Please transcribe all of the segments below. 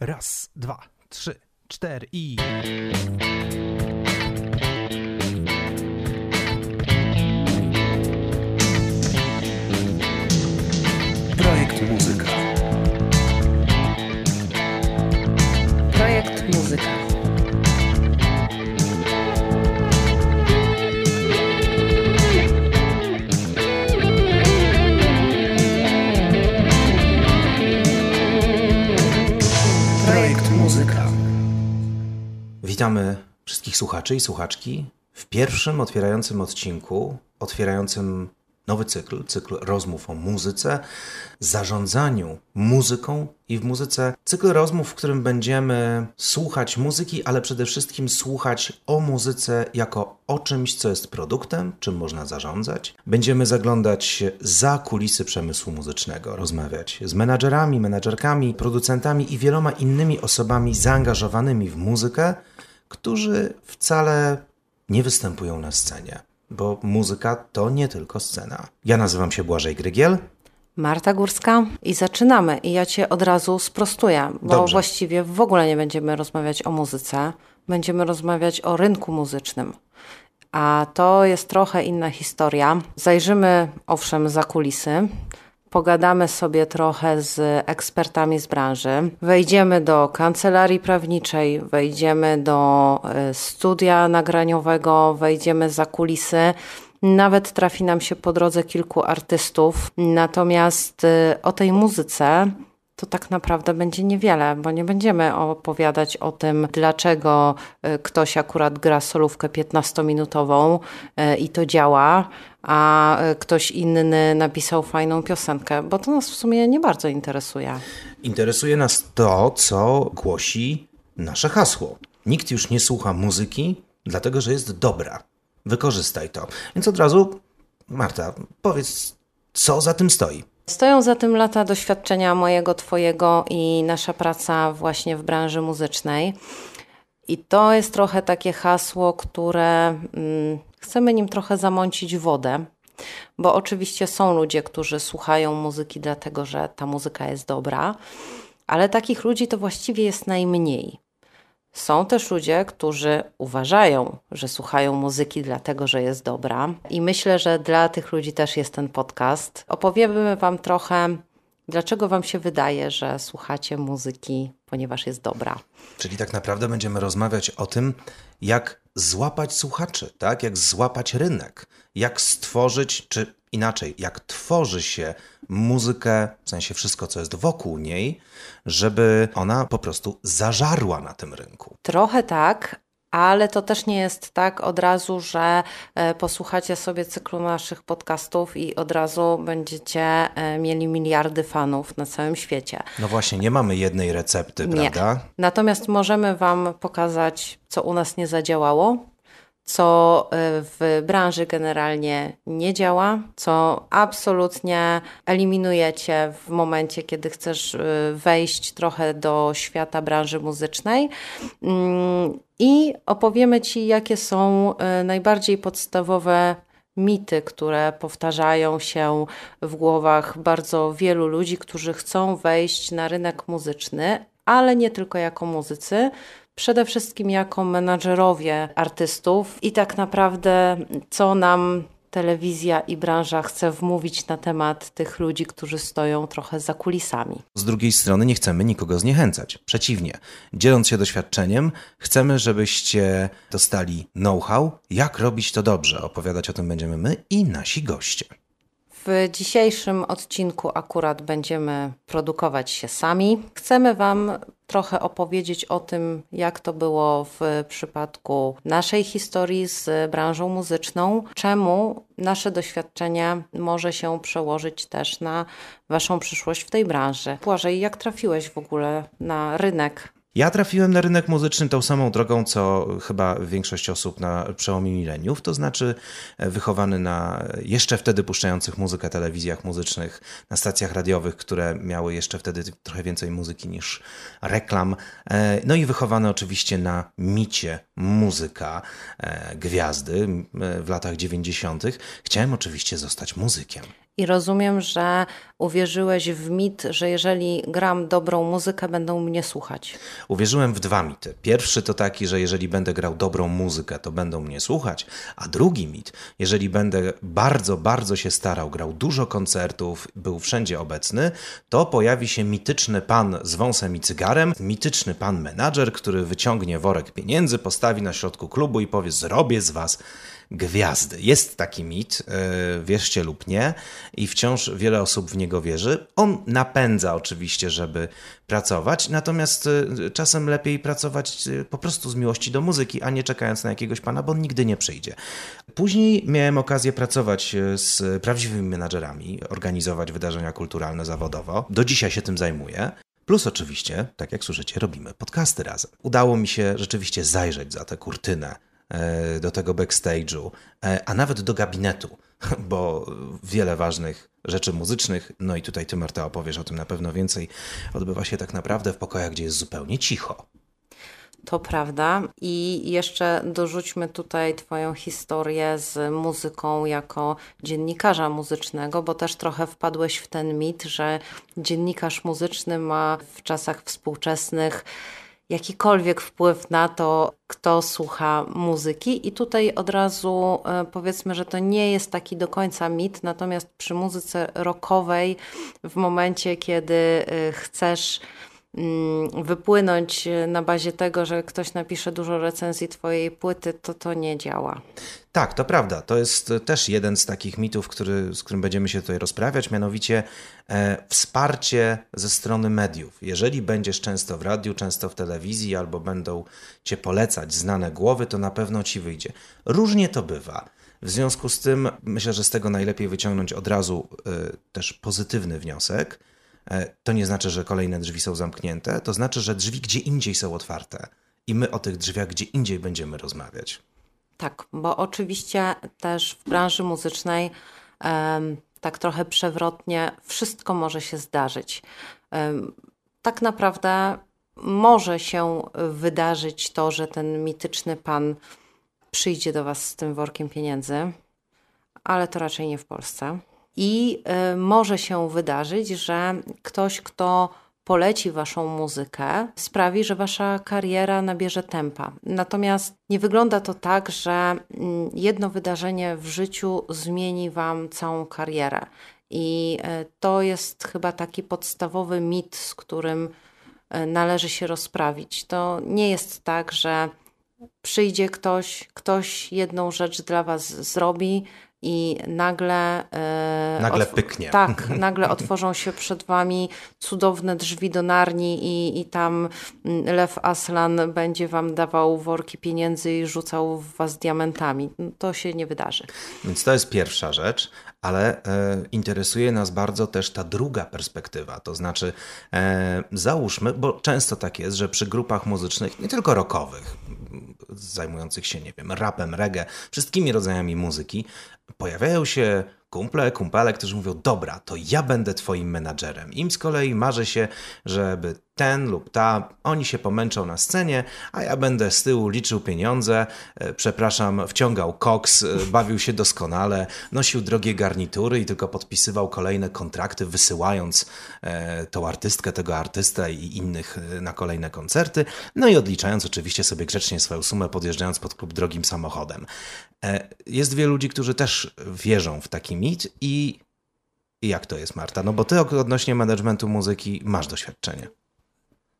Raz, dwa, trzy, cztery i... Witamy wszystkich słuchaczy i słuchaczki w pierwszym otwierającym odcinku, otwierającym nowy cykl, cykl rozmów o muzyce, zarządzaniu muzyką i w muzyce cykl rozmów, w którym będziemy słuchać muzyki, ale przede wszystkim słuchać o muzyce jako o czymś, co jest produktem, czym można zarządzać. Będziemy zaglądać za kulisy przemysłu muzycznego, rozmawiać z menadżerami, menadżerkami, producentami i wieloma innymi osobami zaangażowanymi w muzykę, którzy wcale nie występują na scenie, bo muzyka to nie tylko scena. Ja nazywam się Błażej Grygiel. Marta Górska i zaczynamy. I ja cię od razu sprostuję, bo Dobrze. właściwie w ogóle nie będziemy rozmawiać o muzyce. Będziemy rozmawiać o rynku muzycznym. A to jest trochę inna historia. Zajrzymy owszem za kulisy. Pogadamy sobie trochę z ekspertami z branży. Wejdziemy do kancelarii prawniczej, wejdziemy do e, studia nagraniowego, wejdziemy za kulisy. Nawet trafi nam się po drodze kilku artystów. Natomiast y, o tej muzyce to tak naprawdę będzie niewiele, bo nie będziemy opowiadać o tym, dlaczego y, ktoś akurat gra solówkę 15-minutową y, i to działa, a y, ktoś inny napisał fajną piosenkę, bo to nas w sumie nie bardzo interesuje. Interesuje nas to, co głosi nasze hasło. Nikt już nie słucha muzyki, dlatego że jest dobra. Wykorzystaj to. Więc od razu, Marta, powiedz, co za tym stoi. Stoją za tym lata doświadczenia mojego, Twojego i nasza praca właśnie w branży muzycznej. I to jest trochę takie hasło, które mm, chcemy nim trochę zamącić wodę, bo oczywiście są ludzie, którzy słuchają muzyki dlatego, że ta muzyka jest dobra, ale takich ludzi to właściwie jest najmniej. Są też ludzie, którzy uważają, że słuchają muzyki dlatego, że jest dobra. I myślę, że dla tych ludzi też jest ten podcast. Opowiemy Wam trochę, dlaczego Wam się wydaje, że słuchacie muzyki, ponieważ jest dobra. Czyli tak naprawdę będziemy rozmawiać o tym, jak złapać słuchaczy, tak? Jak złapać rynek, jak stworzyć, czy inaczej, jak tworzy się muzykę, w sensie wszystko, co jest wokół niej, żeby ona po prostu zażarła na tym rynku. Trochę tak, ale to też nie jest tak od razu, że e, posłuchacie sobie cyklu naszych podcastów i od razu będziecie e, mieli miliardy fanów na całym świecie. No właśnie, nie mamy jednej recepty, Nie. prawda? Natomiast możemy Wam pokazać, co u nas nie zadziałało, co y, w branży generalnie nie działa, co absolutnie eliminujecie w momencie, kiedy chcesz y, wejść trochę do świata branży muzycznej. Mm, I opowiemy Ci, jakie są y, najbardziej podstawowe mity, które powtarzają się w głowach bardzo wielu ludzi, którzy chcą wejść na rynek muzyczny, ale nie tylko jako muzycy, przede wszystkim jako menadżerowie artystów i tak naprawdę co nam telewizja i branża chce wmówić na temat tych ludzi, którzy stoją trochę za kulisami. Z drugiej strony nie chcemy nikogo zniechęcać. Przeciwnie, dzieląc się doświadczeniem, chcemy, żebyście dostali know-how, jak robić to dobrze. Opowiadać o tym będziemy my i nasi goście. W dzisiejszym odcinku akurat będziemy produkować się sami. Chcemy Wam trochę opowiedzieć o tym, jak to było w przypadku naszej historii z branżą muzyczną, czemu nasze doświadczenie może się przełożyć też na Waszą przyszłość w tej branży. Błażej, jak trafiłeś w ogóle na rynek Ja trafiłem na rynek muzyczny tą samą drogą, co chyba większość osób na przełomie mileniów, to znaczy e, wychowany na jeszcze wtedy puszczających muzykę telewizjach muzycznych, na stacjach radiowych, które miały jeszcze wtedy trochę więcej muzyki niż reklam. E, No i wychowany oczywiście na micie muzyka e, gwiazdy w latach 90. Chciałem oczywiście zostać muzykiem. I rozumiem, że uwierzyłeś w mit, że jeżeli gram dobrą muzykę, będą mnie słuchać. Uwierzyłem w dwa mity. Pierwszy to taki, że jeżeli będę grał dobrą muzykę, to będą mnie słuchać, a drugi mit, jeżeli będę bardzo, bardzo się starał, grał dużo koncertów, był wszędzie obecny, to pojawi się mityczny pan z wąsem i cygarem, mityczny pan menadżer, który wyciągnie worek pieniędzy, postawi na środku klubu i powie: Zrobię z was gwiazdy. Jest taki mit, e, wierzcie lub nie, i wciąż wiele osób w niego wierzy. On napędza oczywiście, żeby pracować, natomiast e, czasem lepiej pracować e, po prostu z miłości do muzyki, a nie czekając na jakiegoś pana, bo on nigdy nie przyjdzie. Później miałem okazję pracować z prawdziwymi menadżerami, organizować wydarzenia kulturalne zawodowo. Do dzisiaj się tym zajmuję. Plus oczywiście, tak jak słyszycie, robimy podcasty razem. Udało mi się rzeczywiście zajrzeć za tę kurtynę E, do tego backstage'u, e, a nawet do gabinetu, bo wiele ważnych rzeczy muzycznych, no i tutaj ty Marta opowiesz o tym na pewno więcej, odbywa się tak naprawdę w pokojach, gdzie jest zupełnie cicho. To prawda. I jeszcze dorzućmy tutaj Twoją historię z muzyką jako dziennikarza muzycznego, bo też trochę wpadłeś w ten mit, że dziennikarz muzyczny ma w czasach współczesnych jakikolwiek wpływ na to, kto słucha muzyki. I tutaj od razu e, powiedzmy, że to nie jest taki do końca mit, natomiast przy muzyce rockowej, w momencie, kiedy e, chcesz wypłynąć na bazie tego, że ktoś napisze dużo recenzji Twojej płyty, to to nie działa. Tak, to prawda. To jest też jeden z takich mitów, który, z którym będziemy się tutaj rozprawiać, mianowicie e, wsparcie ze strony mediów. Jeżeli będziesz często w radiu, często w telewizji, albo będą cię polecać znane głowy, to na pewno ci wyjdzie. Różnie to bywa. W związku z tym myślę, że z tego najlepiej wyciągnąć od razu e, też pozytywny wniosek. E, to nie znaczy, że kolejne drzwi są zamknięte, to znaczy, że drzwi gdzie indziej są otwarte i my o tych drzwiach gdzie indziej będziemy rozmawiać. Tak, bo oczywiście też w branży muzycznej tak trochę przewrotnie wszystko może się zdarzyć. Tak naprawdę może się wydarzyć to, że ten mityczny pan przyjdzie do Was z tym workiem pieniędzy, ale to raczej nie w Polsce. I y, może się wydarzyć, że ktoś, kto poleci waszą muzykę, sprawi, że wasza kariera nabierze tempa. Natomiast nie wygląda to tak, że mm, jedno wydarzenie w życiu zmieni wam całą karierę. I e, to jest chyba taki podstawowy mit, z którym e, należy się rozprawić. To nie jest tak, że przyjdzie ktoś, ktoś jedną rzecz dla was zrobi, i nagle. E, nagle pyknie. Tak, nagle otworzą się przed wami cudowne drzwi do Narni i, i tam mm, Lew Aslan będzie wam dawał worki pieniędzy i rzucał w was diamentami. To się nie wydarzy. Więc to jest pierwsza rzecz, ale e, interesuje nas bardzo też ta druga perspektywa. To znaczy, e, załóżmy, bo często tak jest, że przy grupach muzycznych, nie tylko rockowych, zajmujących się, nie wiem, rapem, reggae, wszystkimi rodzajami muzyki, pojawiają się kumple, kumpele, którzy mówią, dobra, to ja będę twoim menadżerem. Im z kolei marzy się, żeby ten lub ta, oni się pomęczą na scenie, a ja będę z tyłu liczył pieniądze, e, przepraszam, wciągał koks, e, bawił się doskonale, nosił drogie garnitury i tylko podpisywał kolejne kontrakty, wysyłając e, tą artystkę, tego artystę i innych na kolejne koncerty, no i odliczając oczywiście sobie grzecznie swoją sumę, podjeżdżając pod klub drogim samochodem. Jest wielu ludzi, którzy też wierzą w taki mit i jak to jest, Marta? No bo ty odnośnie managementu muzyki masz doświadczenie.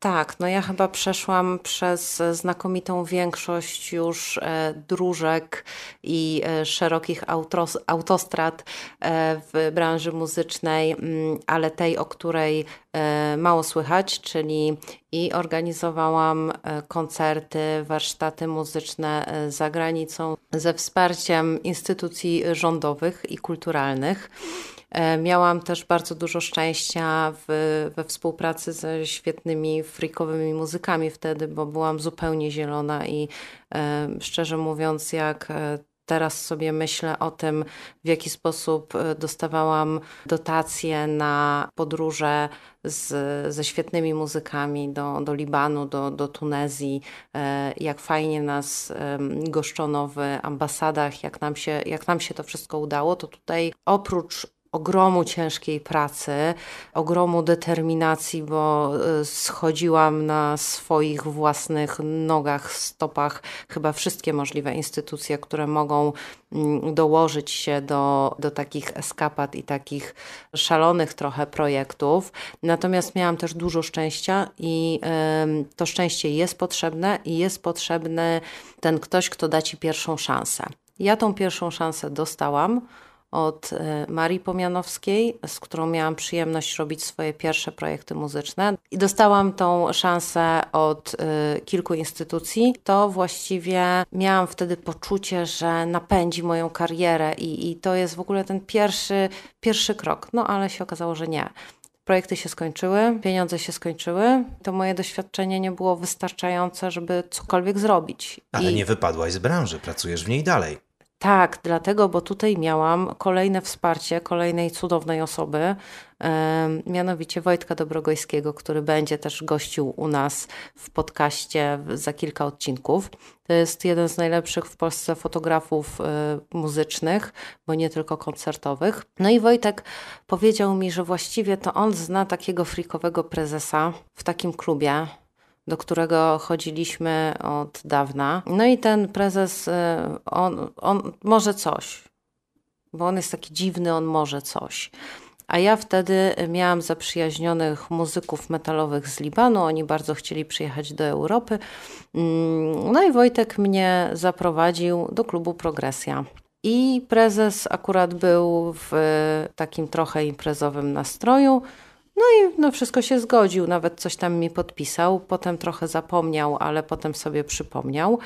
Tak, no ja chyba przeszłam przez znakomitą większość już e, dróżek i e, szerokich autos, autostrad e, w branży muzycznej, mm, ale tej, o której mało słychać, czyli i organizowałam koncerty, warsztaty muzyczne za granicą ze wsparciem instytucji rządowych i kulturalnych. E, miałam też bardzo dużo szczęścia w, we współpracy ze świetnymi freakowymi muzykami wtedy, bo byłam zupełnie zielona i e, szczerze mówiąc, jak e, teraz sobie myślę o tym, w jaki sposób dostawałam dotacje na podróże z, ze świetnymi muzykami do, do Libanu, do, do Tunezji, jak fajnie nas goszczono w ambasadach, jak nam, się, jak nam się to wszystko udało, to tutaj oprócz ogromu ciężkiej pracy, ogromu determinacji, bo y, schodziłam na swoich własnych nogach, stopach chyba wszystkie możliwe instytucje, które mogą mm, dołożyć się do, do takich eskapad i takich szalonych trochę projektów. Natomiast miałam też dużo szczęścia i to szczęście jest potrzebne i jest potrzebny ten ktoś, kto da ci pierwszą szansę. Ja tą pierwszą szansę dostałam od e, Marii Pomianowskiej, z którą miałam przyjemność robić swoje pierwsze projekty muzyczne. I dostałam tą szansę od y, kilku instytucji. To właściwie miałam wtedy poczucie, że napędzi moją karierę i, i to jest w ogóle ten pierwszy, pierwszy krok. No ale się okazało, że nie. Projekty się skończyły, pieniądze się skończyły. To moje doświadczenie nie było wystarczające, żeby cokolwiek zrobić. Ale I... nie wypadłaś z branży, pracujesz w niej dalej. Tak, dlatego, bo tutaj miałam kolejne wsparcie kolejnej cudownej osoby, mianowicie Wojtka Dobrogojskiego, który będzie też gościł u nas w podcaście za kilka odcinków. To jest jeden z najlepszych w Polsce fotografów e, muzycznych, bo nie tylko koncertowych. No i Wojtek powiedział mi, że właściwie to on zna takiego frikowego prezesa w takim klubie, do którego chodziliśmy od dawna. No i ten prezes, y, on, on może coś, bo on jest taki dziwny, on może coś. A ja wtedy miałam zaprzyjaźnionych muzyków metalowych z Libanu. Oni bardzo chcieli przyjechać do Europy. Mm, no i Wojtek mnie zaprowadził do klubu Progresja. I prezes akurat był w takim trochę imprezowym nastroju. No i no, wszystko się zgodził, nawet coś tam mi podpisał. Potem trochę zapomniał, ale potem sobie przypomniał.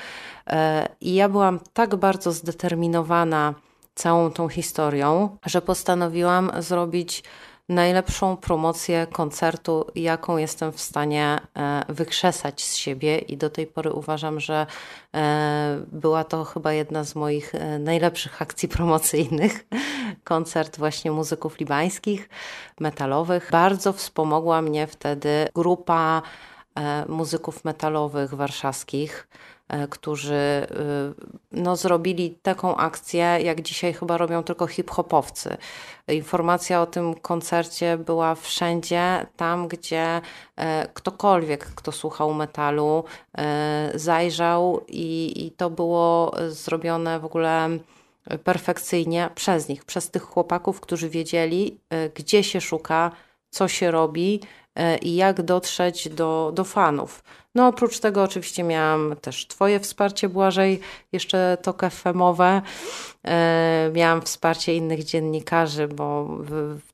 E, I ja byłam tak bardzo zdeterminowana całą tą historią, że postanowiłam zrobić najlepszą promocję koncertu, jaką jestem w stanie e, wykrzesać z siebie, i do tej pory uważam, że e, była to chyba jedna z moich najlepszych akcji promocyjnych koncert właśnie muzyków libańskich, metalowych. Bardzo wspomogła mnie wtedy grupa e, muzyków metalowych warszawskich, e, którzy e, no, zrobili taką akcję, jak dzisiaj chyba robią tylko hip-hopowcy. Informacja o tym koncercie była wszędzie, tam gdzie ktokolwiek, kto słuchał metalu, zajrzał i, i to było zrobione w ogóle perfekcyjnie przez nich, przez tych chłopaków, którzy wiedzieli, e, gdzie się szuka, co się robi e, i jak dotrzeć do, do fanów. No oprócz tego oczywiście miałam też Twoje wsparcie, Błażej, jeszcze to FM-owe. E, miałam wsparcie innych dziennikarzy, bo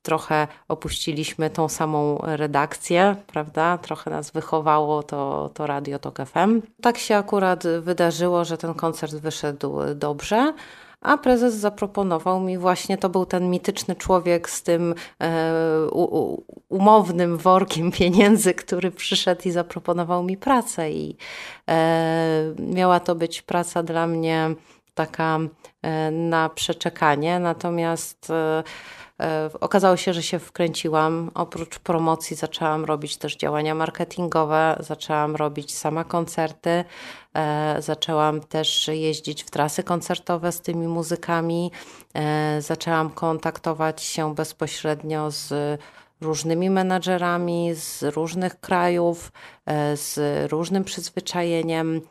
trochę opuściliśmy tą samą redakcję, prawda? Trochę nas wychowało to, to Radio Tok FM. Tak się akurat wydarzyło, że ten koncert wyszedł dobrze a prezes zaproponował mi właśnie, to był ten mityczny człowiek z tym e, u, umownym workiem pieniędzy, który przyszedł i zaproponował mi pracę. I e, miała to być praca dla mnie taka e, na przeczekanie, natomiast e, okazało się, że się wkręciłam. Oprócz promocji zaczęłam robić też działania marketingowe, zaczęłam robić sama koncerty, e, zaczęłam też jeździć w trasy koncertowe z tymi muzykami, e, zaczęłam kontaktować się bezpośrednio z różnymi menadżerami z różnych krajów, z różnym przyzwyczajeniem.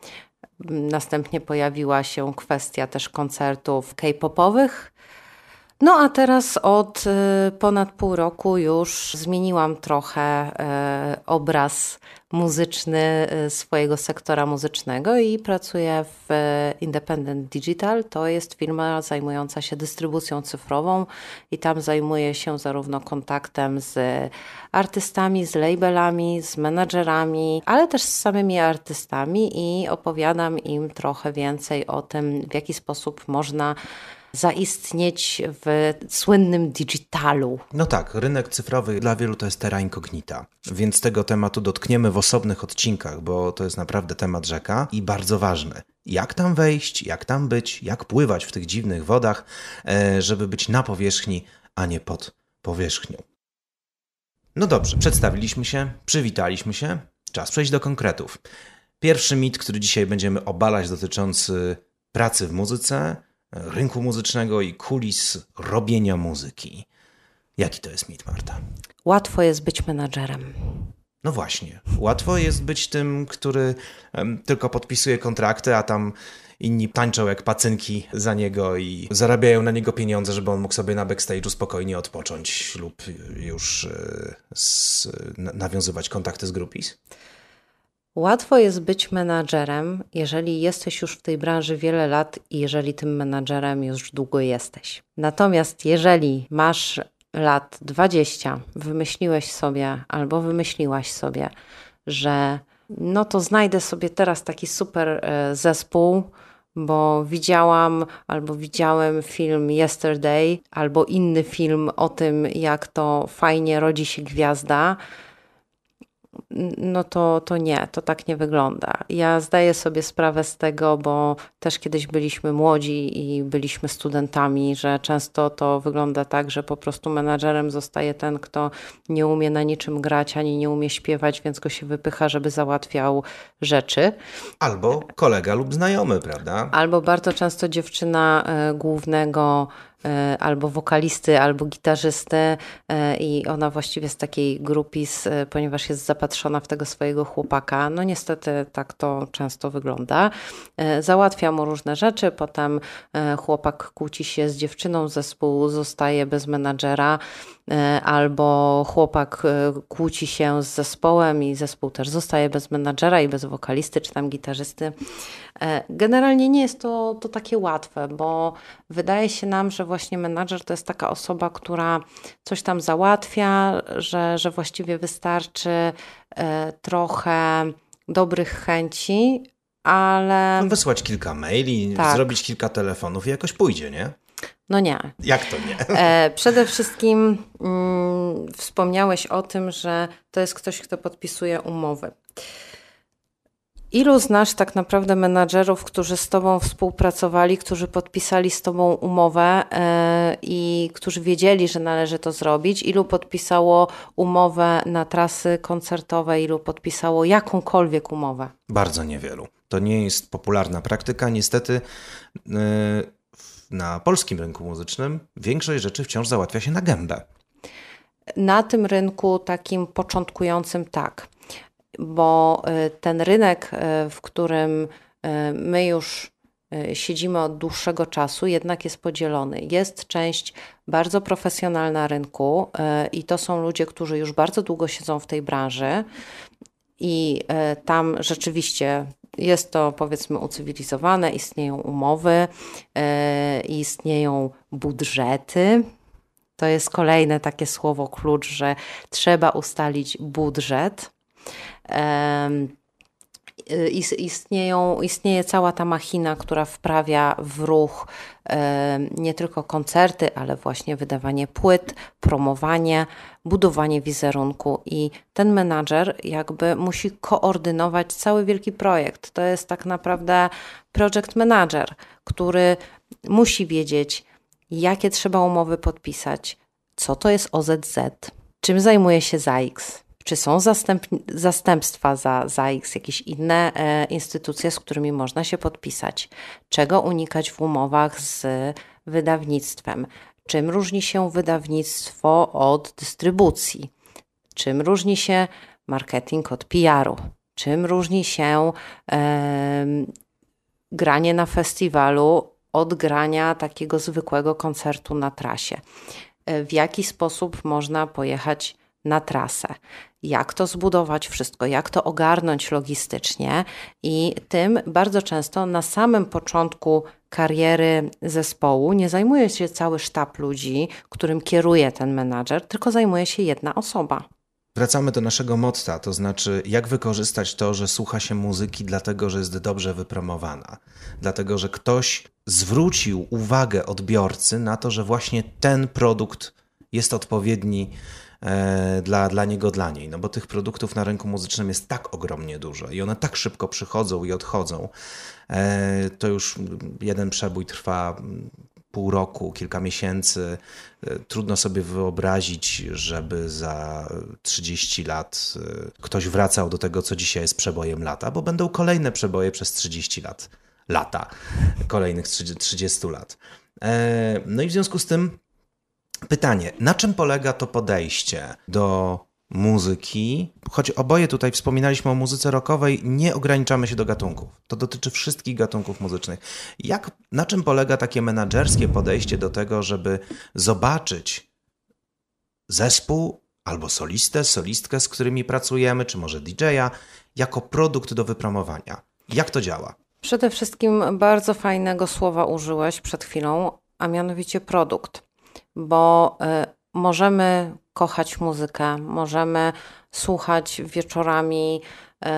Następnie pojawiła się kwestia też koncertów k-popowych, no a teraz od y, ponad pół roku już zmieniłam trochę y, obraz muzyczny y, swojego sektora muzycznego i pracuję w Independent Digital. To jest firma zajmująca się dystrybucją cyfrową i tam zajmuję się zarówno kontaktem z artystami, z labelami, z menadżerami, ale też z samymi artystami i opowiadam im trochę więcej o tym, w jaki sposób można zaistnieć w słynnym digitalu. No tak, rynek cyfrowy dla wielu to jest terra incognita, więc tego tematu dotkniemy w osobnych odcinkach, bo to jest naprawdę temat rzeka i bardzo ważny. Jak tam wejść, jak tam być, jak pływać w tych dziwnych wodach, e, żeby być na powierzchni, a nie pod powierzchnią. No dobrze, przedstawiliśmy się, przywitaliśmy się, czas przejść do konkretów. Pierwszy mit, który dzisiaj będziemy obalać, dotyczący pracy w muzyce, rynku muzycznego i kulis robienia muzyki. Jaki to jest mit, Marta? Łatwo jest być menadżerem. No właśnie. Łatwo jest być tym, który tylko podpisuje kontrakty, a tam inni tańczą jak pacynki za niego i zarabiają na niego pieniądze, żeby on mógł sobie na backstage'u spokojnie odpocząć lub już e, nawiązywać kontakty z grupis. Łatwo jest być menadżerem, jeżeli jesteś już w tej branży wiele lat i jeżeli tym menadżerem już długo jesteś. Natomiast jeżeli masz lat 20, wymyśliłeś sobie albo wymyśliłaś sobie, że no to znajdę sobie teraz taki super e, zespół, bo widziałam albo widziałem film Yesterday, albo inny film o tym, jak to fajnie rodzi się gwiazda no to, to nie, to tak nie wygląda. Ja zdaję sobie sprawę z tego, bo też kiedyś byliśmy młodzi i byliśmy studentami, że często to wygląda tak, że po prostu menadżerem zostaje ten, kto nie umie na niczym grać ani nie umie śpiewać, więc go się wypycha, żeby załatwiał rzeczy. Albo kolega lub znajomy, prawda? Albo bardzo często dziewczyna e, głównego albo wokalisty, albo gitarzysty e, i ona właściwie z takiej grupis, e, ponieważ jest zapatrzona w tego swojego chłopaka. No niestety tak to często wygląda. E, Załatwia mu różne rzeczy, potem e, chłopak kłóci się z dziewczyną, zespół zostaje bez menadżera, e, albo chłopak e, kłóci się z zespołem i zespół też zostaje bez menadżera i bez wokalisty czy tam gitarzysty. E, Generalnie nie jest to, to takie łatwe, bo wydaje się nam, że właśnie menadżer to jest taka osoba, która coś tam załatwia, że, że właściwie wystarczy e, trochę dobrych chęci, ale Wysłać kilka maili, Tak. zrobić kilka telefonów i jakoś pójdzie, nie? No nie. Jak to nie? E, przede wszystkim mm, wspomniałeś o tym, że to jest ktoś, kto podpisuje umowy. Ilu znasz tak naprawdę menadżerów, którzy z Tobą współpracowali, którzy podpisali z Tobą umowę e, i którzy wiedzieli, że należy to zrobić? Ilu podpisało umowę na trasy koncertowe? Ilu podpisało jakąkolwiek umowę? Bardzo niewielu. To nie jest popularna praktyka. Niestety yy, na polskim rynku muzycznym większość rzeczy wciąż załatwia się na gębę. Na tym rynku takim początkującym tak, bo y, ten rynek, y, w którym y, my już siedzimy od dłuższego czasu, jednak jest podzielony. Jest część bardzo profesjonalna rynku i to są ludzie, którzy już bardzo długo siedzą w tej branży i tam rzeczywiście jest to powiedzmy ucywilizowane, istnieją umowy, y, istnieją budżety, to jest kolejne takie słowo klucz, że trzeba ustalić budżet. Istnieją, istnieje cała ta machina, która wprawia w ruch em, nie tylko koncerty, ale właśnie wydawanie płyt, promowanie, budowanie wizerunku. I ten menadżer jakby musi koordynować cały wielki projekt. To jest tak naprawdę project manager, który musi wiedzieć, jakie trzeba umowy podpisać, co to jest OZZ, czym zajmuje się ZAX, czy są zastęp, zastępstwa za ZAX, jakieś inne e, instytucje, z którymi można się podpisać, czego unikać w umowach z wydawnictwem, czym różni się wydawnictwo od dystrybucji, czym różni się marketing od PR-u, czym różni się em, granie na festiwalu od grania takiego zwykłego koncertu na trasie. E, W jaki sposób można pojechać na trasę? Jak to zbudować wszystko, jak to ogarnąć logistycznie, i tym bardzo często na samym początku kariery zespołu nie zajmuje się cały sztab ludzi, którym kieruje ten menadżer, tylko zajmuje się jedna osoba. Wracamy do naszego motta, to znaczy jak wykorzystać to, że słucha się muzyki dlatego, że jest dobrze wypromowana. Dlatego, że ktoś zwrócił uwagę odbiorcy na to, że właśnie ten produkt jest odpowiedni dla, dla niego, dla niej. No bo tych produktów na rynku muzycznym jest tak ogromnie dużo i one tak szybko przychodzą i odchodzą. E, to już jeden przebój trwa pół roku, kilka miesięcy. E, Trudno sobie wyobrazić, żeby za 30 lat e, ktoś wracał do tego, co dzisiaj jest przebojem lata, bo będą kolejne przeboje przez 30 lat. Lata, kolejnych 30 30 lat. E, No i w związku z tym Pytanie, na czym polega to podejście do muzyki? Choć oboje tutaj wspominaliśmy o muzyce rockowej, nie ograniczamy się do gatunków. To dotyczy wszystkich gatunków muzycznych. Jak, na czym polega takie menadżerskie podejście do tego, żeby zobaczyć zespół albo solistę, solistkę, z którymi pracujemy, czy może DJ-a, jako produkt do wypromowania? Jak to działa? Przede wszystkim bardzo fajnego słowa użyłeś przed chwilą, a mianowicie produkt, bo y, możemy kochać muzykę, możemy słuchać wieczorami y,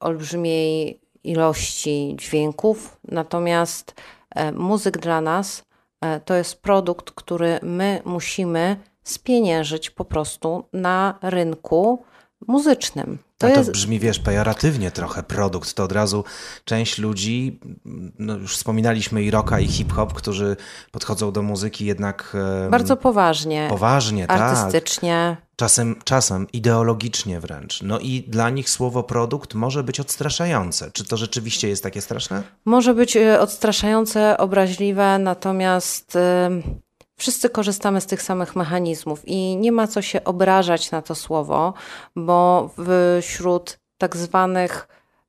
olbrzymiej ilości dźwięków, natomiast y, muzyk dla nas to jest produkt, który my musimy spieniężyć po prostu na rynku muzycznym. To, to jest... brzmi, wiesz, pejoratywnie trochę produkt. To od razu część ludzi, no już wspominaliśmy i rocka, i hip-hop, którzy podchodzą do muzyki jednak... Bardzo poważnie. Poważnie, artystycznie. tak. Czasem, czasem ideologicznie wręcz. No i dla nich słowo produkt może być odstraszające. Czy to rzeczywiście jest takie straszne? Może być e, odstraszające, obraźliwe, natomiast... Yy Wszyscy korzystamy z tych samych mechanizmów i nie ma co się obrażać na to słowo, bo wśród tak zwanych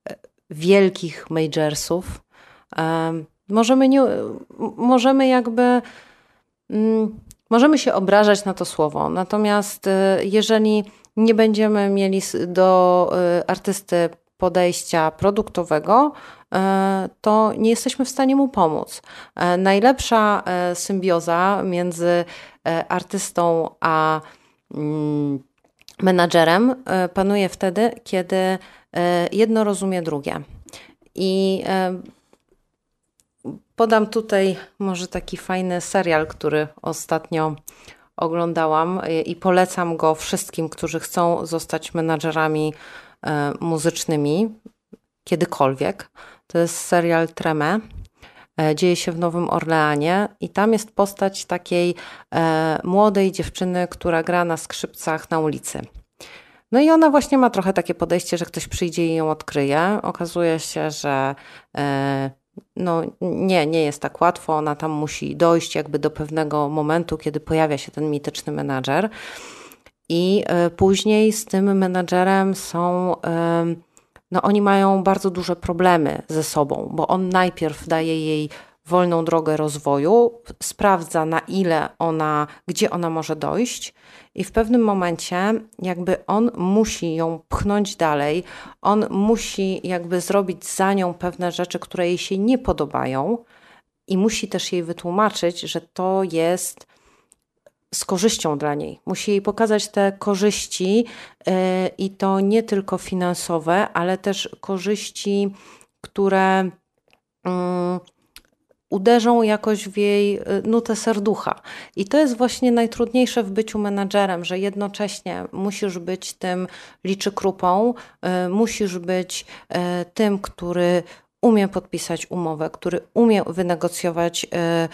e, wielkich majorsów możemy, nie, możemy jakby mm, możemy się obrażać na to słowo. Natomiast e, jeżeli nie będziemy mieli do e, artysty podejścia produktowego, to nie jesteśmy w stanie mu pomóc. E, najlepsza e, symbioza między artystą a mm, menadżerem panuje wtedy, kiedy jedno rozumie drugie. I podam tutaj może taki fajny serial, który ostatnio oglądałam i polecam go wszystkim, którzy chcą zostać menadżerami E, muzycznymi kiedykolwiek. To jest serial Treme. E, dzieje się w Nowym Orleanie i tam jest postać takiej e, młodej dziewczyny, która gra na skrzypcach na ulicy. No i ona właśnie ma trochę takie podejście, że ktoś przyjdzie i ją odkryje. Okazuje się, że no nie, nie jest tak łatwo. Ona tam musi dojść jakby do pewnego momentu, kiedy pojawia się ten mityczny menadżer. I e, później z tym menadżerem są, no oni mają bardzo duże problemy ze sobą, bo on najpierw daje jej wolną drogę rozwoju, sprawdza na ile ona, gdzie ona może dojść, i w pewnym momencie, jakby on musi ją pchnąć dalej, on musi jakby zrobić za nią pewne rzeczy, które jej się nie podobają, i musi też jej wytłumaczyć, że to jest z korzyścią dla niej. Musi jej pokazać te korzyści e, i to nie tylko finansowe, ale też korzyści, które mm, uderzą jakoś w jej e, nutę serducha. I to jest właśnie najtrudniejsze w byciu menadżerem, że jednocześnie musisz być tym liczy krupą, e, musisz być tym, który umie podpisać umowę, który umie wynegocjować e,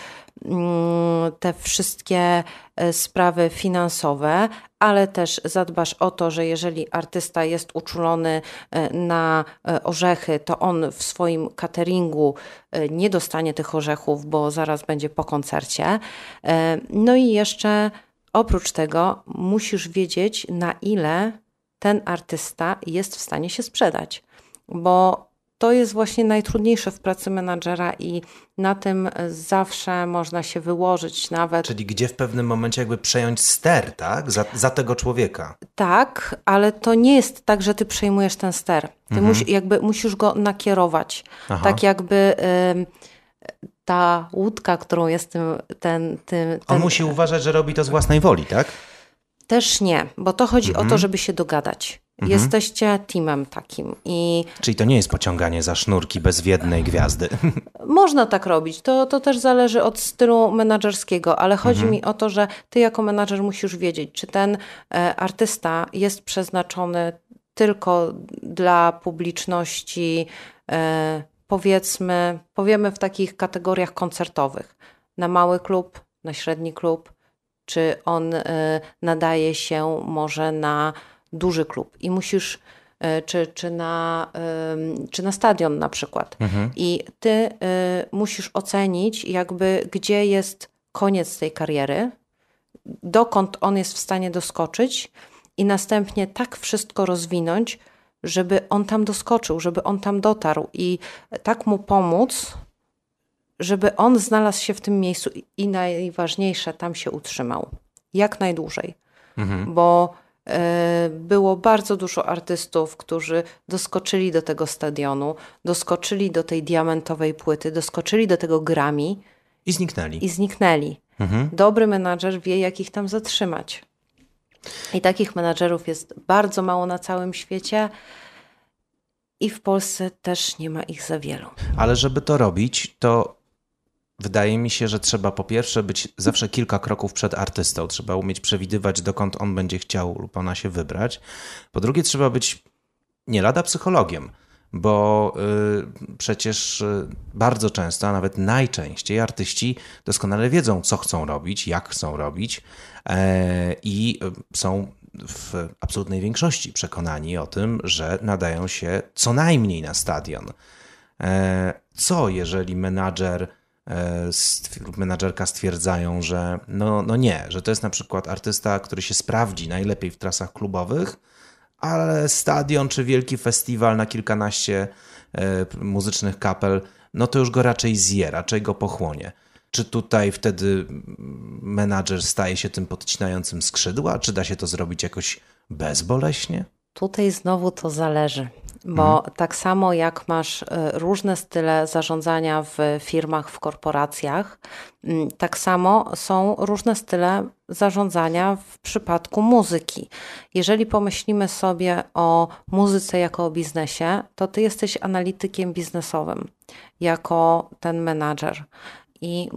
mm, te wszystkie e, sprawy finansowe, ale też zadbasz o to, że jeżeli artysta jest uczulony e, na orzechy, to on w swoim cateringu nie dostanie tych orzechów, bo zaraz będzie po koncercie. No i jeszcze oprócz tego musisz wiedzieć, na ile ten artysta jest w stanie się sprzedać. Bo to jest właśnie najtrudniejsze w pracy menadżera i na tym zawsze można się wyłożyć nawet. Czyli gdzie w pewnym momencie jakby przejąć ster, tak? Za, za tego człowieka. Tak, ale to nie jest tak, że ty przejmujesz ten ster. Ty mhm. musi, jakby musisz go nakierować. Aha. Tak jakby y, ta łódka, którą jest tym, ten, ten, On musi uważać, że robi to z własnej woli, tak? Też nie, bo to chodzi mhm. o to, mhm. żeby się dogadać. Mhm. Jesteście teamem takim. I Czyli to nie jest pociąganie za sznurki bez jednej gwiazdy. Można tak robić. To, to też zależy od stylu menedżerskiego, ale chodzi mhm. mi o to, że ty jako menadżer musisz wiedzieć, czy ten e, artysta jest przeznaczony tylko dla publiczności, e, powiedzmy, powiemy w takich kategoriach koncertowych. Na mały klub, na średni klub, czy on e, nadaje się może na duży klub i musisz, e, czy, czy, na, czy na stadion na przykład. Mhm. I ty e, musisz ocenić, jakby gdzie jest koniec tej kariery, dokąd on jest w stanie doskoczyć i następnie tak wszystko rozwinąć, żeby on tam doskoczył, żeby on tam dotarł i tak mu pomóc, żeby on znalazł się w tym miejscu i- najważniejsze, tam się utrzymał. Jak najdłużej. Bo e, było bardzo dużo artystów, którzy doskoczyli do tego stadionu, doskoczyli do tej diamentowej płyty, doskoczyli do tego Grammy I zniknęli. i zniknęli. Dobry menadżer wie, jak ich tam zatrzymać. I takich menadżerów jest bardzo mało na całym świecie. I w Polsce też nie ma ich za wielu. Ale żeby to robić, to wydaje mi się, że trzeba po pierwsze być zawsze kilka kroków przed artystą. Trzeba umieć przewidywać, dokąd on będzie chciał lub ona się wybrać. Po drugie, trzeba być nie lada psychologiem, bo y, przecież y, bardzo często, a nawet najczęściej artyści doskonale wiedzą, co chcą robić, jak chcą robić e, i y, są w absolutnej większości przekonani o tym, że nadają się co najmniej na stadion. E, Co jeżeli menadżer lub menadżerka stwierdzają, że no, no nie, że to jest na przykład artysta, który się sprawdzi najlepiej w trasach klubowych, ale stadion czy wielki festiwal na kilkanaście e, muzycznych kapel, no to już go raczej zje, raczej go pochłonie. Czy tutaj wtedy menadżer staje się tym podcinającym skrzydła? Czy da się to zrobić jakoś bezboleśnie? Tutaj znowu to zależy, bo tak samo jak masz e, różne style zarządzania w firmach, w korporacjach, mm, tak samo są różne style zarządzania w przypadku muzyki. Jeżeli pomyślimy sobie o muzyce jako o biznesie, to ty jesteś analitykiem biznesowym, jako ten menadżer. I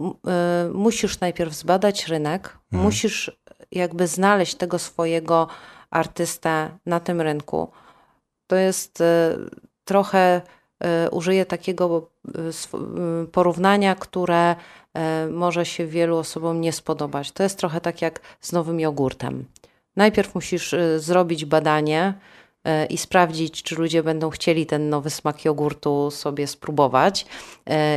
y, musisz najpierw zbadać rynek, musisz jakby znaleźć tego swojego artystę na tym rynku. To jest y, trochę, y, użyję takiego y, porównania, które może się wielu osobom nie spodobać. To jest trochę tak jak z nowym jogurtem. Najpierw musisz zrobić badanie i sprawdzić, czy ludzie będą chcieli ten nowy smak jogurtu sobie spróbować,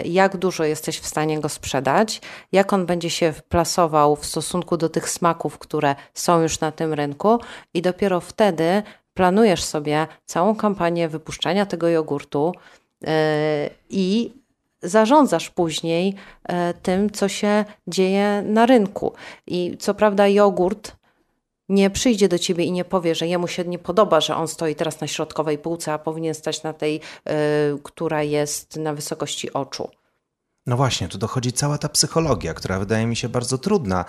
jak dużo jesteś w stanie go sprzedać, jak on będzie się plasował w stosunku do tych smaków, które są już na tym rynku, i dopiero wtedy planujesz sobie całą kampanię wypuszczania tego jogurtu y, i zarządzasz później e, tym, co się dzieje na rynku. I co prawda, jogurt nie przyjdzie do ciebie i nie powie, że jemu się nie podoba, że on stoi teraz na środkowej półce, a powinien stać na tej, e, która jest na wysokości oczu. No właśnie, tu dochodzi cała ta psychologia, która wydaje mi się bardzo trudna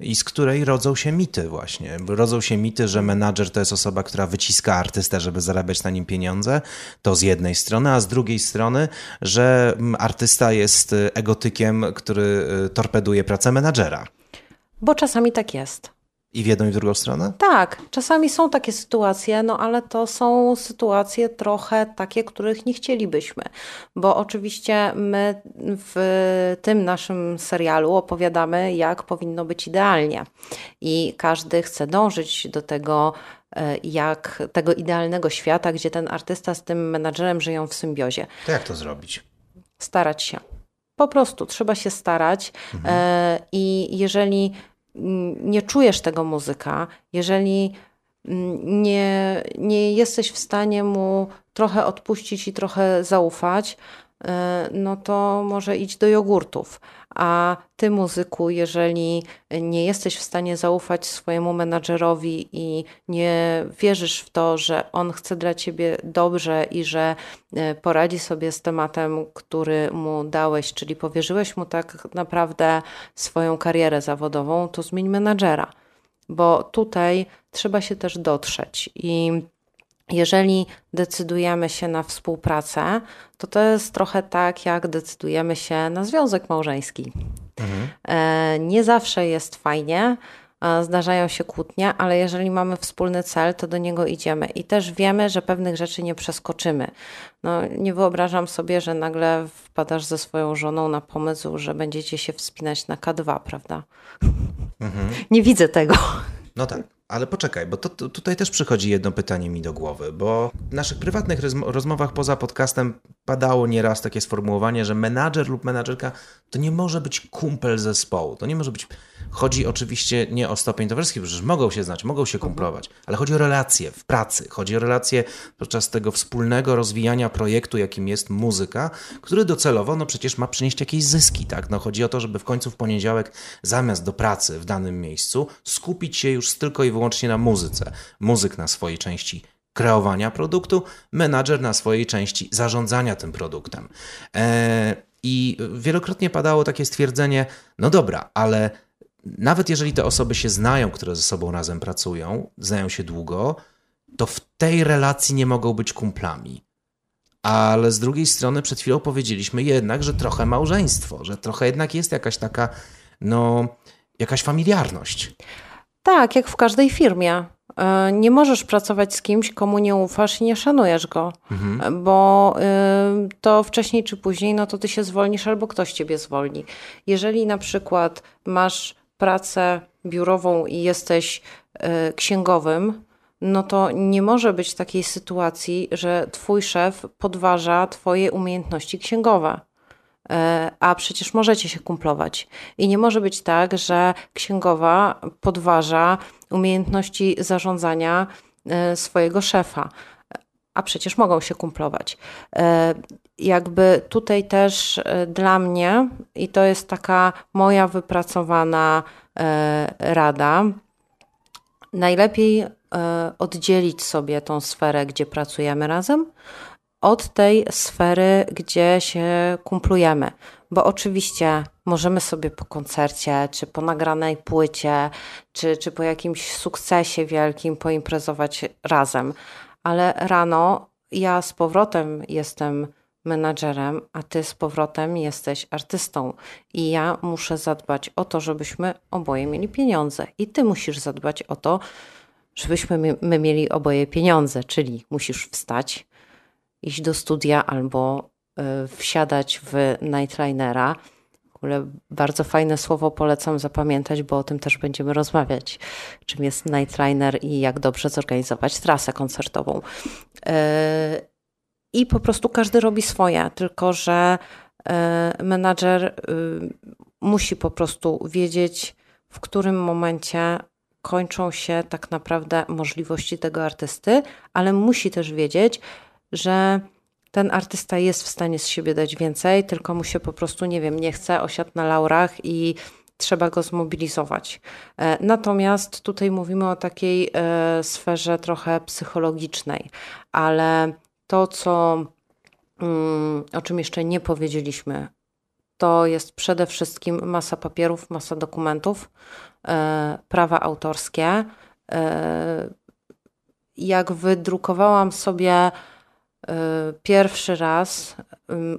i z której rodzą się mity właśnie. Rodzą się mity, że menadżer to jest osoba, która wyciska artystę, żeby zarabiać na nim pieniądze, to z jednej strony, a z drugiej strony, że mm, artysta jest y, egotykiem, który y, torpeduje pracę menadżera. Bo czasami tak jest. I w jedną i w drugą stronę? Tak, czasami są takie sytuacje, no ale to są sytuacje trochę takie, których nie chcielibyśmy, bo oczywiście my w tym naszym serialu opowiadamy, jak powinno być idealnie i każdy chce dążyć do tego, e, jak tego idealnego świata, gdzie ten artysta z tym menadżerem żyją w symbiozie To jak to zrobić? starać się. Po prostu trzeba się starać e, i jeżeli nie czujesz tego muzyka, jeżeli mm, nie, nie jesteś w stanie mu trochę odpuścić i trochę zaufać, no to może idź do jogurtów. A ty, muzyku, jeżeli nie jesteś w stanie zaufać swojemu menadżerowi i nie wierzysz w to, że on chce dla ciebie dobrze i że e, poradzi sobie z tematem, który mu dałeś, czyli powierzyłeś mu tak naprawdę swoją karierę zawodową, to zmień menadżera, bo tutaj trzeba się też dotrzeć i jeżeli decydujemy się na współpracę, to to jest trochę tak, jak decydujemy się na związek małżeński. E, Nie zawsze jest fajnie, e, zdarzają się kłótnie, ale jeżeli mamy wspólny cel, to do niego idziemy i też wiemy, że pewnych rzeczy nie przeskoczymy. No, nie wyobrażam sobie, że nagle wpadasz ze swoją żoną na pomysł, że będziecie się wspinać na K2, prawda? Nie widzę tego. No tak, ale poczekaj, bo to, to, tutaj też przychodzi jedno pytanie mi do głowy, bo w naszych prywatnych rozm- rozmowach poza podcastem padało nieraz takie sformułowanie, że menadżer lub menadżerka to nie może być kumpel zespołu. To nie może być. Chodzi oczywiście nie o stopień towarzyski, przecież mogą się znać, mogą się kumplować, ale chodzi o relacje w pracy, chodzi o relacje podczas tego wspólnego rozwijania projektu, jakim jest muzyka, który docelowo no przecież ma przynieść jakieś zyski, tak? No chodzi o to, żeby w końcu w poniedziałek zamiast do pracy w danym miejscu skupić się już tylko i wyłącznie na muzyce. Muzyk na swojej części kreowania produktu, menadżer na swojej części zarządzania tym produktem. E, I wielokrotnie padało takie stwierdzenie: no dobra, ale nawet jeżeli te osoby się znają, które ze sobą razem pracują, znają się długo, to w tej relacji nie mogą być kumplami. Ale z drugiej strony przed chwilą powiedzieliśmy jednak, że trochę małżeństwo, że trochę jednak jest jakaś taka, no, jakaś familiarność. Tak, jak w każdej firmie. E, nie możesz pracować z kimś, komu nie ufasz i nie szanujesz go, mhm. bo y, to wcześniej czy później, no to ty się zwolnisz albo ktoś ciebie zwolni. Jeżeli na przykład masz pracę biurową i jesteś y, księgowym, no to nie może być takiej sytuacji, że twój szef podważa twoje umiejętności księgowe. E, a przecież możecie się kumplować. I nie może być tak, że księgowa podważa umiejętności zarządzania e, swojego szefa, a przecież mogą się kumplować. E, jakby tutaj też dla mnie, i to jest taka moja wypracowana rada, najlepiej oddzielić sobie tą sferę, gdzie pracujemy razem, od tej sfery, gdzie się kumplujemy. Bo oczywiście możemy sobie po koncercie, czy po nagranej płycie, czy, czy po jakimś sukcesie wielkim poimprezować razem, ale rano ja z powrotem jestem menadżerem, a ty z powrotem jesteś artystą. I ja muszę zadbać o to, żebyśmy oboje mieli pieniądze. I ty musisz zadbać o to, żebyśmy my mieli oboje pieniądze, czyli musisz wstać, iść do studia albo e, wsiadać w nightlinera. W ogóle bardzo fajne słowo polecam zapamiętać, bo o tym też będziemy rozmawiać. Czym jest nightliner i jak dobrze zorganizować trasę koncertową. E, I po prostu każdy robi swoje, tylko że e, menadżer musi po prostu wiedzieć, w którym momencie kończą się tak naprawdę możliwości tego artysty, ale musi też wiedzieć, że ten artysta jest w stanie z siebie dać więcej, tylko mu się po prostu, nie wiem, nie chce, osiadł na laurach i trzeba go zmobilizować. E, natomiast tutaj mówimy o takiej e, sferze trochę psychologicznej, ale to, co, mm, o czym jeszcze nie powiedzieliśmy, to jest przede wszystkim masa papierów, masa dokumentów, e, prawa autorskie. Jak wydrukowałam sobie pierwszy raz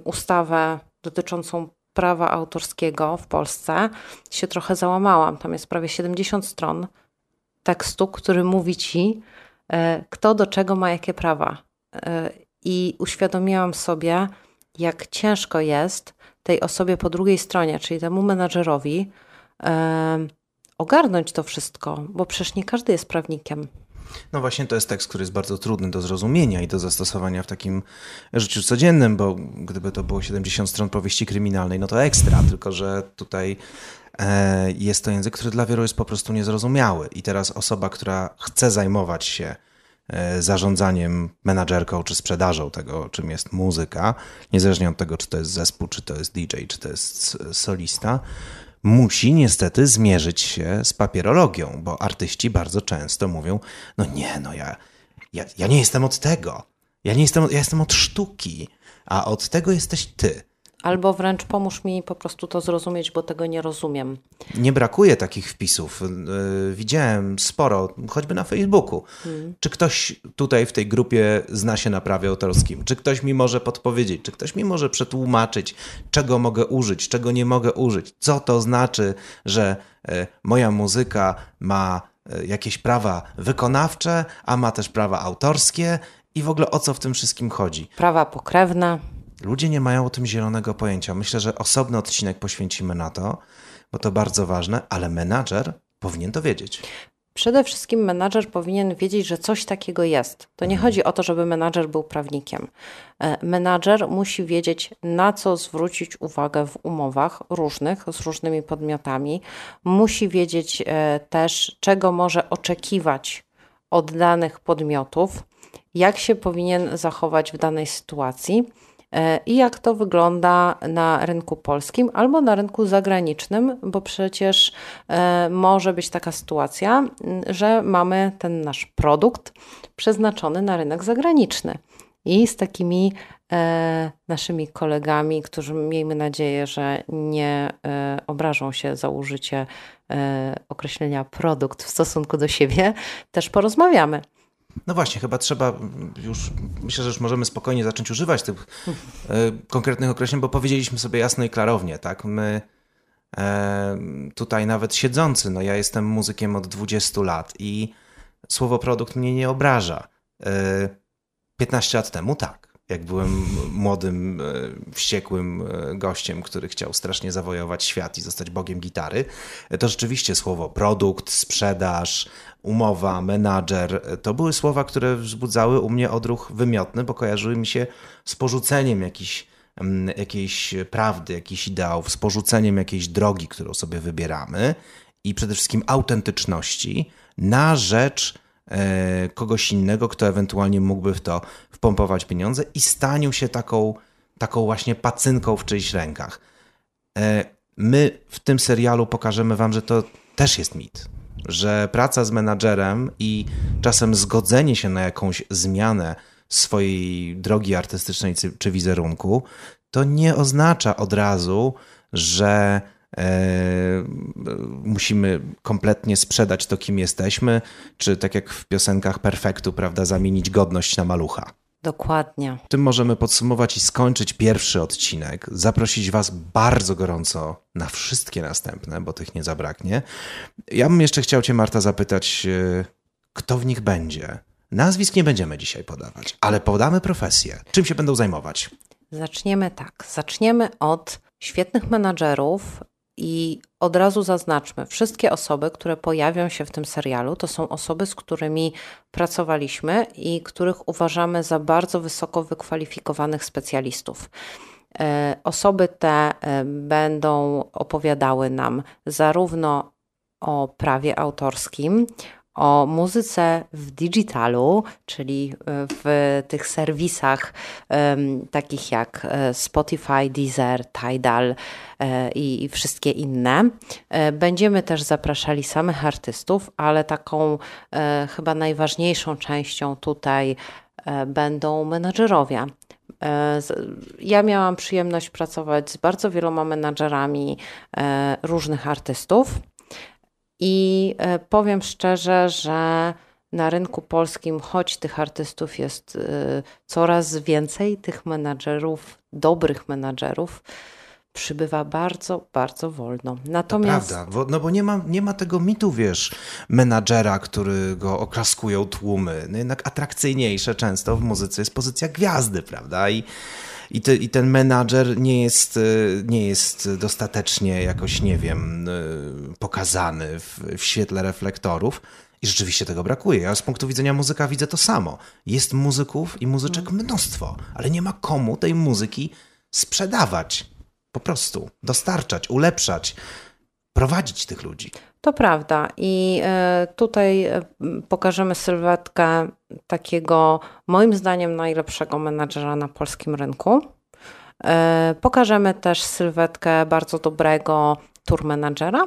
ustawę dotyczącą prawa autorskiego w Polsce, się trochę załamałam. Tam jest prawie 70 stron tekstu, który mówi ci, y, kto do czego ma jakie prawa. Y, I uświadomiłam sobie, jak ciężko jest tej osobie po drugiej stronie, czyli temu menadżerowi, ogarnąć to wszystko, bo przecież nie każdy jest prawnikiem. No właśnie to jest tekst, który jest bardzo trudny do zrozumienia i do zastosowania w takim życiu codziennym, bo gdyby to było 70 stron powieści kryminalnej, no to ekstra, tylko że tutaj e, jest to język, który dla wielu jest po prostu niezrozumiały. I teraz osoba, która chce zajmować się e, zarządzaniem, menadżerką czy sprzedażą tego, czym jest muzyka, niezależnie od tego, czy to jest zespół, czy to jest DJ, czy to jest solista, musi niestety zmierzyć się z papierologią, bo artyści bardzo często mówią: No nie, no ja, ja, ja nie jestem od tego. Ja nie jestem, ja jestem od sztuki, a od tego jesteś ty. Albo wręcz pomóż mi po prostu to zrozumieć, bo tego nie rozumiem. Nie brakuje takich wpisów. Y, widziałem sporo, choćby na Facebooku. Hmm. Czy ktoś tutaj w tej grupie zna się na prawie autorskim? Czy ktoś mi może podpowiedzieć? Czy ktoś mi może przetłumaczyć, czego mogę użyć, czego nie mogę użyć? Co to znaczy, że y, moja muzyka ma y, jakieś prawa wykonawcze, a ma też prawa autorskie? I w ogóle o co w tym wszystkim chodzi? Prawa pokrewne. Ludzie nie mają o tym zielonego pojęcia. Myślę, że osobny odcinek poświęcimy na to, bo to bardzo ważne, ale menadżer powinien to wiedzieć. Przede wszystkim menadżer powinien wiedzieć, że coś takiego jest. To nie chodzi o to, żeby menadżer był prawnikiem. E, menadżer musi wiedzieć, na co zwrócić uwagę w umowach różnych z różnymi podmiotami. Musi wiedzieć e, też, czego może oczekiwać od danych podmiotów, jak się powinien zachować w danej sytuacji i jak to wygląda na rynku polskim albo na rynku zagranicznym, bo przecież e, może być taka sytuacja, że mamy ten nasz produkt przeznaczony na rynek zagraniczny. I z takimi e, naszymi kolegami, którzy miejmy nadzieję, że nie e, obrażą się za użycie e, określenia produkt w stosunku do siebie, też porozmawiamy. No właśnie, chyba trzeba już, myślę, że już możemy spokojnie zacząć używać tych e, konkretnych określeń, bo powiedzieliśmy sobie jasno i klarownie, tak? My e, tutaj nawet siedzący, no ja jestem muzykiem od 20 lat i słowo produkt mnie nie obraża. E, 15 lat temu tak. Jak byłem młodym, wściekłym gościem, który chciał strasznie zawojować świat i zostać bogiem gitary, to rzeczywiście słowo produkt, sprzedaż, umowa, menadżer, to były słowa, które wzbudzały u mnie odruch wymiotny, bo kojarzyły mi się z porzuceniem jakichś mm, jakiejś prawdy, jakichś ideałów, z porzuceniem jakiejś drogi, którą sobie wybieramy i przede wszystkim autentyczności na rzecz e, kogoś innego, kto ewentualnie mógłby w to wpompować pieniądze i staniu się taką, taką właśnie pacynką w czyichś rękach. E, My w tym serialu pokażemy wam, że to też jest mit. Że praca z menadżerem i czasem zgodzenie się na jakąś zmianę swojej drogi artystycznej czy- wizerunku, to nie oznacza od razu, że e, musimy kompletnie sprzedać to, kim jesteśmy, czy tak jak w piosenkach Perfektu, prawda, zamienić godność na malucha. Dokładnie. Tym możemy podsumować i skończyć pierwszy odcinek. Zaprosić Was bardzo gorąco na wszystkie następne, bo tych nie zabraknie. Ja bym jeszcze chciał Cię, Marta, zapytać, e, kto w nich będzie. Nazwisk nie będziemy dzisiaj podawać, ale podamy profesję. Czym się będą zajmować? Zaczniemy tak. Zaczniemy od świetnych menadżerów i od razu zaznaczmy, wszystkie osoby, które pojawią się w tym serialu, to są osoby, z którymi pracowaliśmy i których uważamy za bardzo wysoko wykwalifikowanych specjalistów. E, Osoby te e, będą opowiadały nam zarówno o prawie autorskim, o muzyce w digitalu, czyli e, w tych serwisach em, takich jak e, Spotify, Deezer, Tidal e, i, wszystkie inne. E, Będziemy też zapraszali samych artystów, ale taką e, chyba najważniejszą częścią tutaj e, będą menadżerowie. Ja miałam przyjemność pracować z bardzo wieloma menadżerami różnych artystów. I e, powiem szczerze, że na rynku polskim, choć tych artystów jest e, coraz więcej, tych menadżerów, dobrych menadżerów, przybywa bardzo, bardzo wolno. Natomiast Prawda, bo, no bo nie ma, nie ma tego mitu, wiesz, menadżera, który go oklaskują tłumy. No jednak atrakcyjniejsze często w muzyce jest pozycja gwiazdy, prawda? I, i, te, i ten menadżer nie jest, y, nie jest dostatecznie jakoś, nie wiem, y, pokazany w, w świetle reflektorów. I rzeczywiście tego brakuje. Ja z punktu widzenia muzyka widzę to samo. Jest muzyków i muzyczek mnóstwo, ale nie ma komu tej muzyki sprzedawać. Po prostu dostarczać, ulepszać, prowadzić tych ludzi. To prawda. I e, tutaj e, pokażemy sylwetkę takiego, moim zdaniem, najlepszego menadżera na polskim rynku. E, Pokażemy też sylwetkę bardzo dobrego tour menadżera.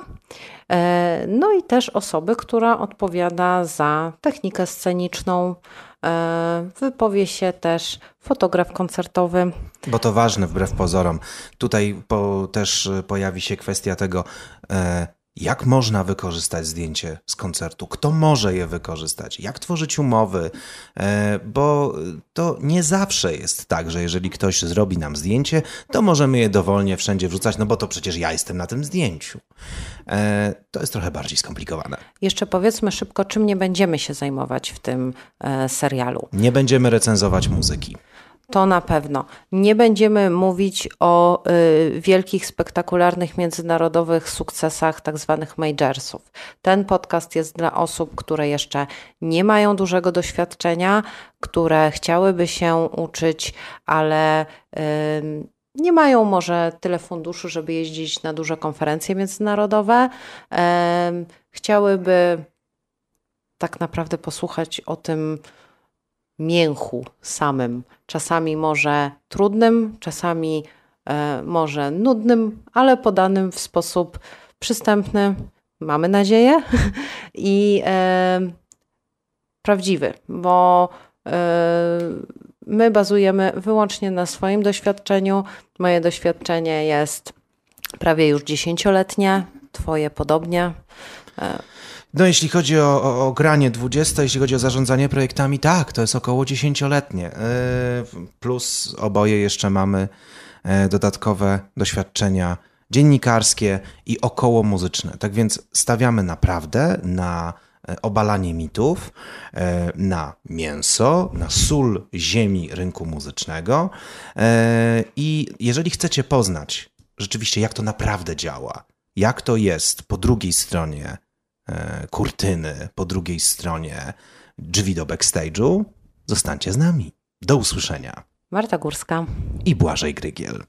E, No i też osoby, która odpowiada za technikę sceniczną. E, Wypowie się też fotograf koncertowy. Bo to ważne wbrew pozorom. Tutaj po, też pojawi się kwestia tego, e, jak można wykorzystać zdjęcie z koncertu, kto może je wykorzystać, jak tworzyć umowy, e, bo to nie zawsze jest tak, że jeżeli ktoś zrobi nam zdjęcie, to możemy je dowolnie wszędzie wrzucać, no bo to przecież ja jestem na tym zdjęciu. E, to jest trochę bardziej skomplikowane. Jeszcze powiedzmy szybko, czym nie będziemy się zajmować w tym e, serialu. Nie będziemy recenzować muzyki. To na pewno. Nie będziemy mówić o y, wielkich, spektakularnych, międzynarodowych sukcesach tak zwanych majorsów. Ten podcast jest dla osób, które jeszcze nie mają dużego doświadczenia, które chciałyby się uczyć, ale y, nie mają może tyle funduszy, żeby jeździć na duże konferencje międzynarodowe. Y, chciałyby tak naprawdę posłuchać o tym, mięchu samym. Czasami może trudnym, czasami e, może nudnym, ale podanym w sposób przystępny, mamy nadzieję, i e, prawdziwy, bo e, my bazujemy wyłącznie na swoim doświadczeniu. Moje doświadczenie jest prawie już dziesięcioletnie, Twoje podobnie. No, jeśli chodzi o, o, o, granie 20, jeśli chodzi o zarządzanie projektami, tak, to jest około dziesięcioletnie. E, plus oboje jeszcze mamy e, dodatkowe doświadczenia dziennikarskie i około muzyczne. Tak więc stawiamy naprawdę na e, obalanie mitów, na mięso, na sól ziemi rynku muzycznego. I jeżeli chcecie poznać rzeczywiście, jak to naprawdę działa, jak to jest po drugiej stronie kurtyny po drugiej stronie drzwi do backstage'u, zostańcie z nami. Do usłyszenia. Marta Górska i Błażej Grygiel.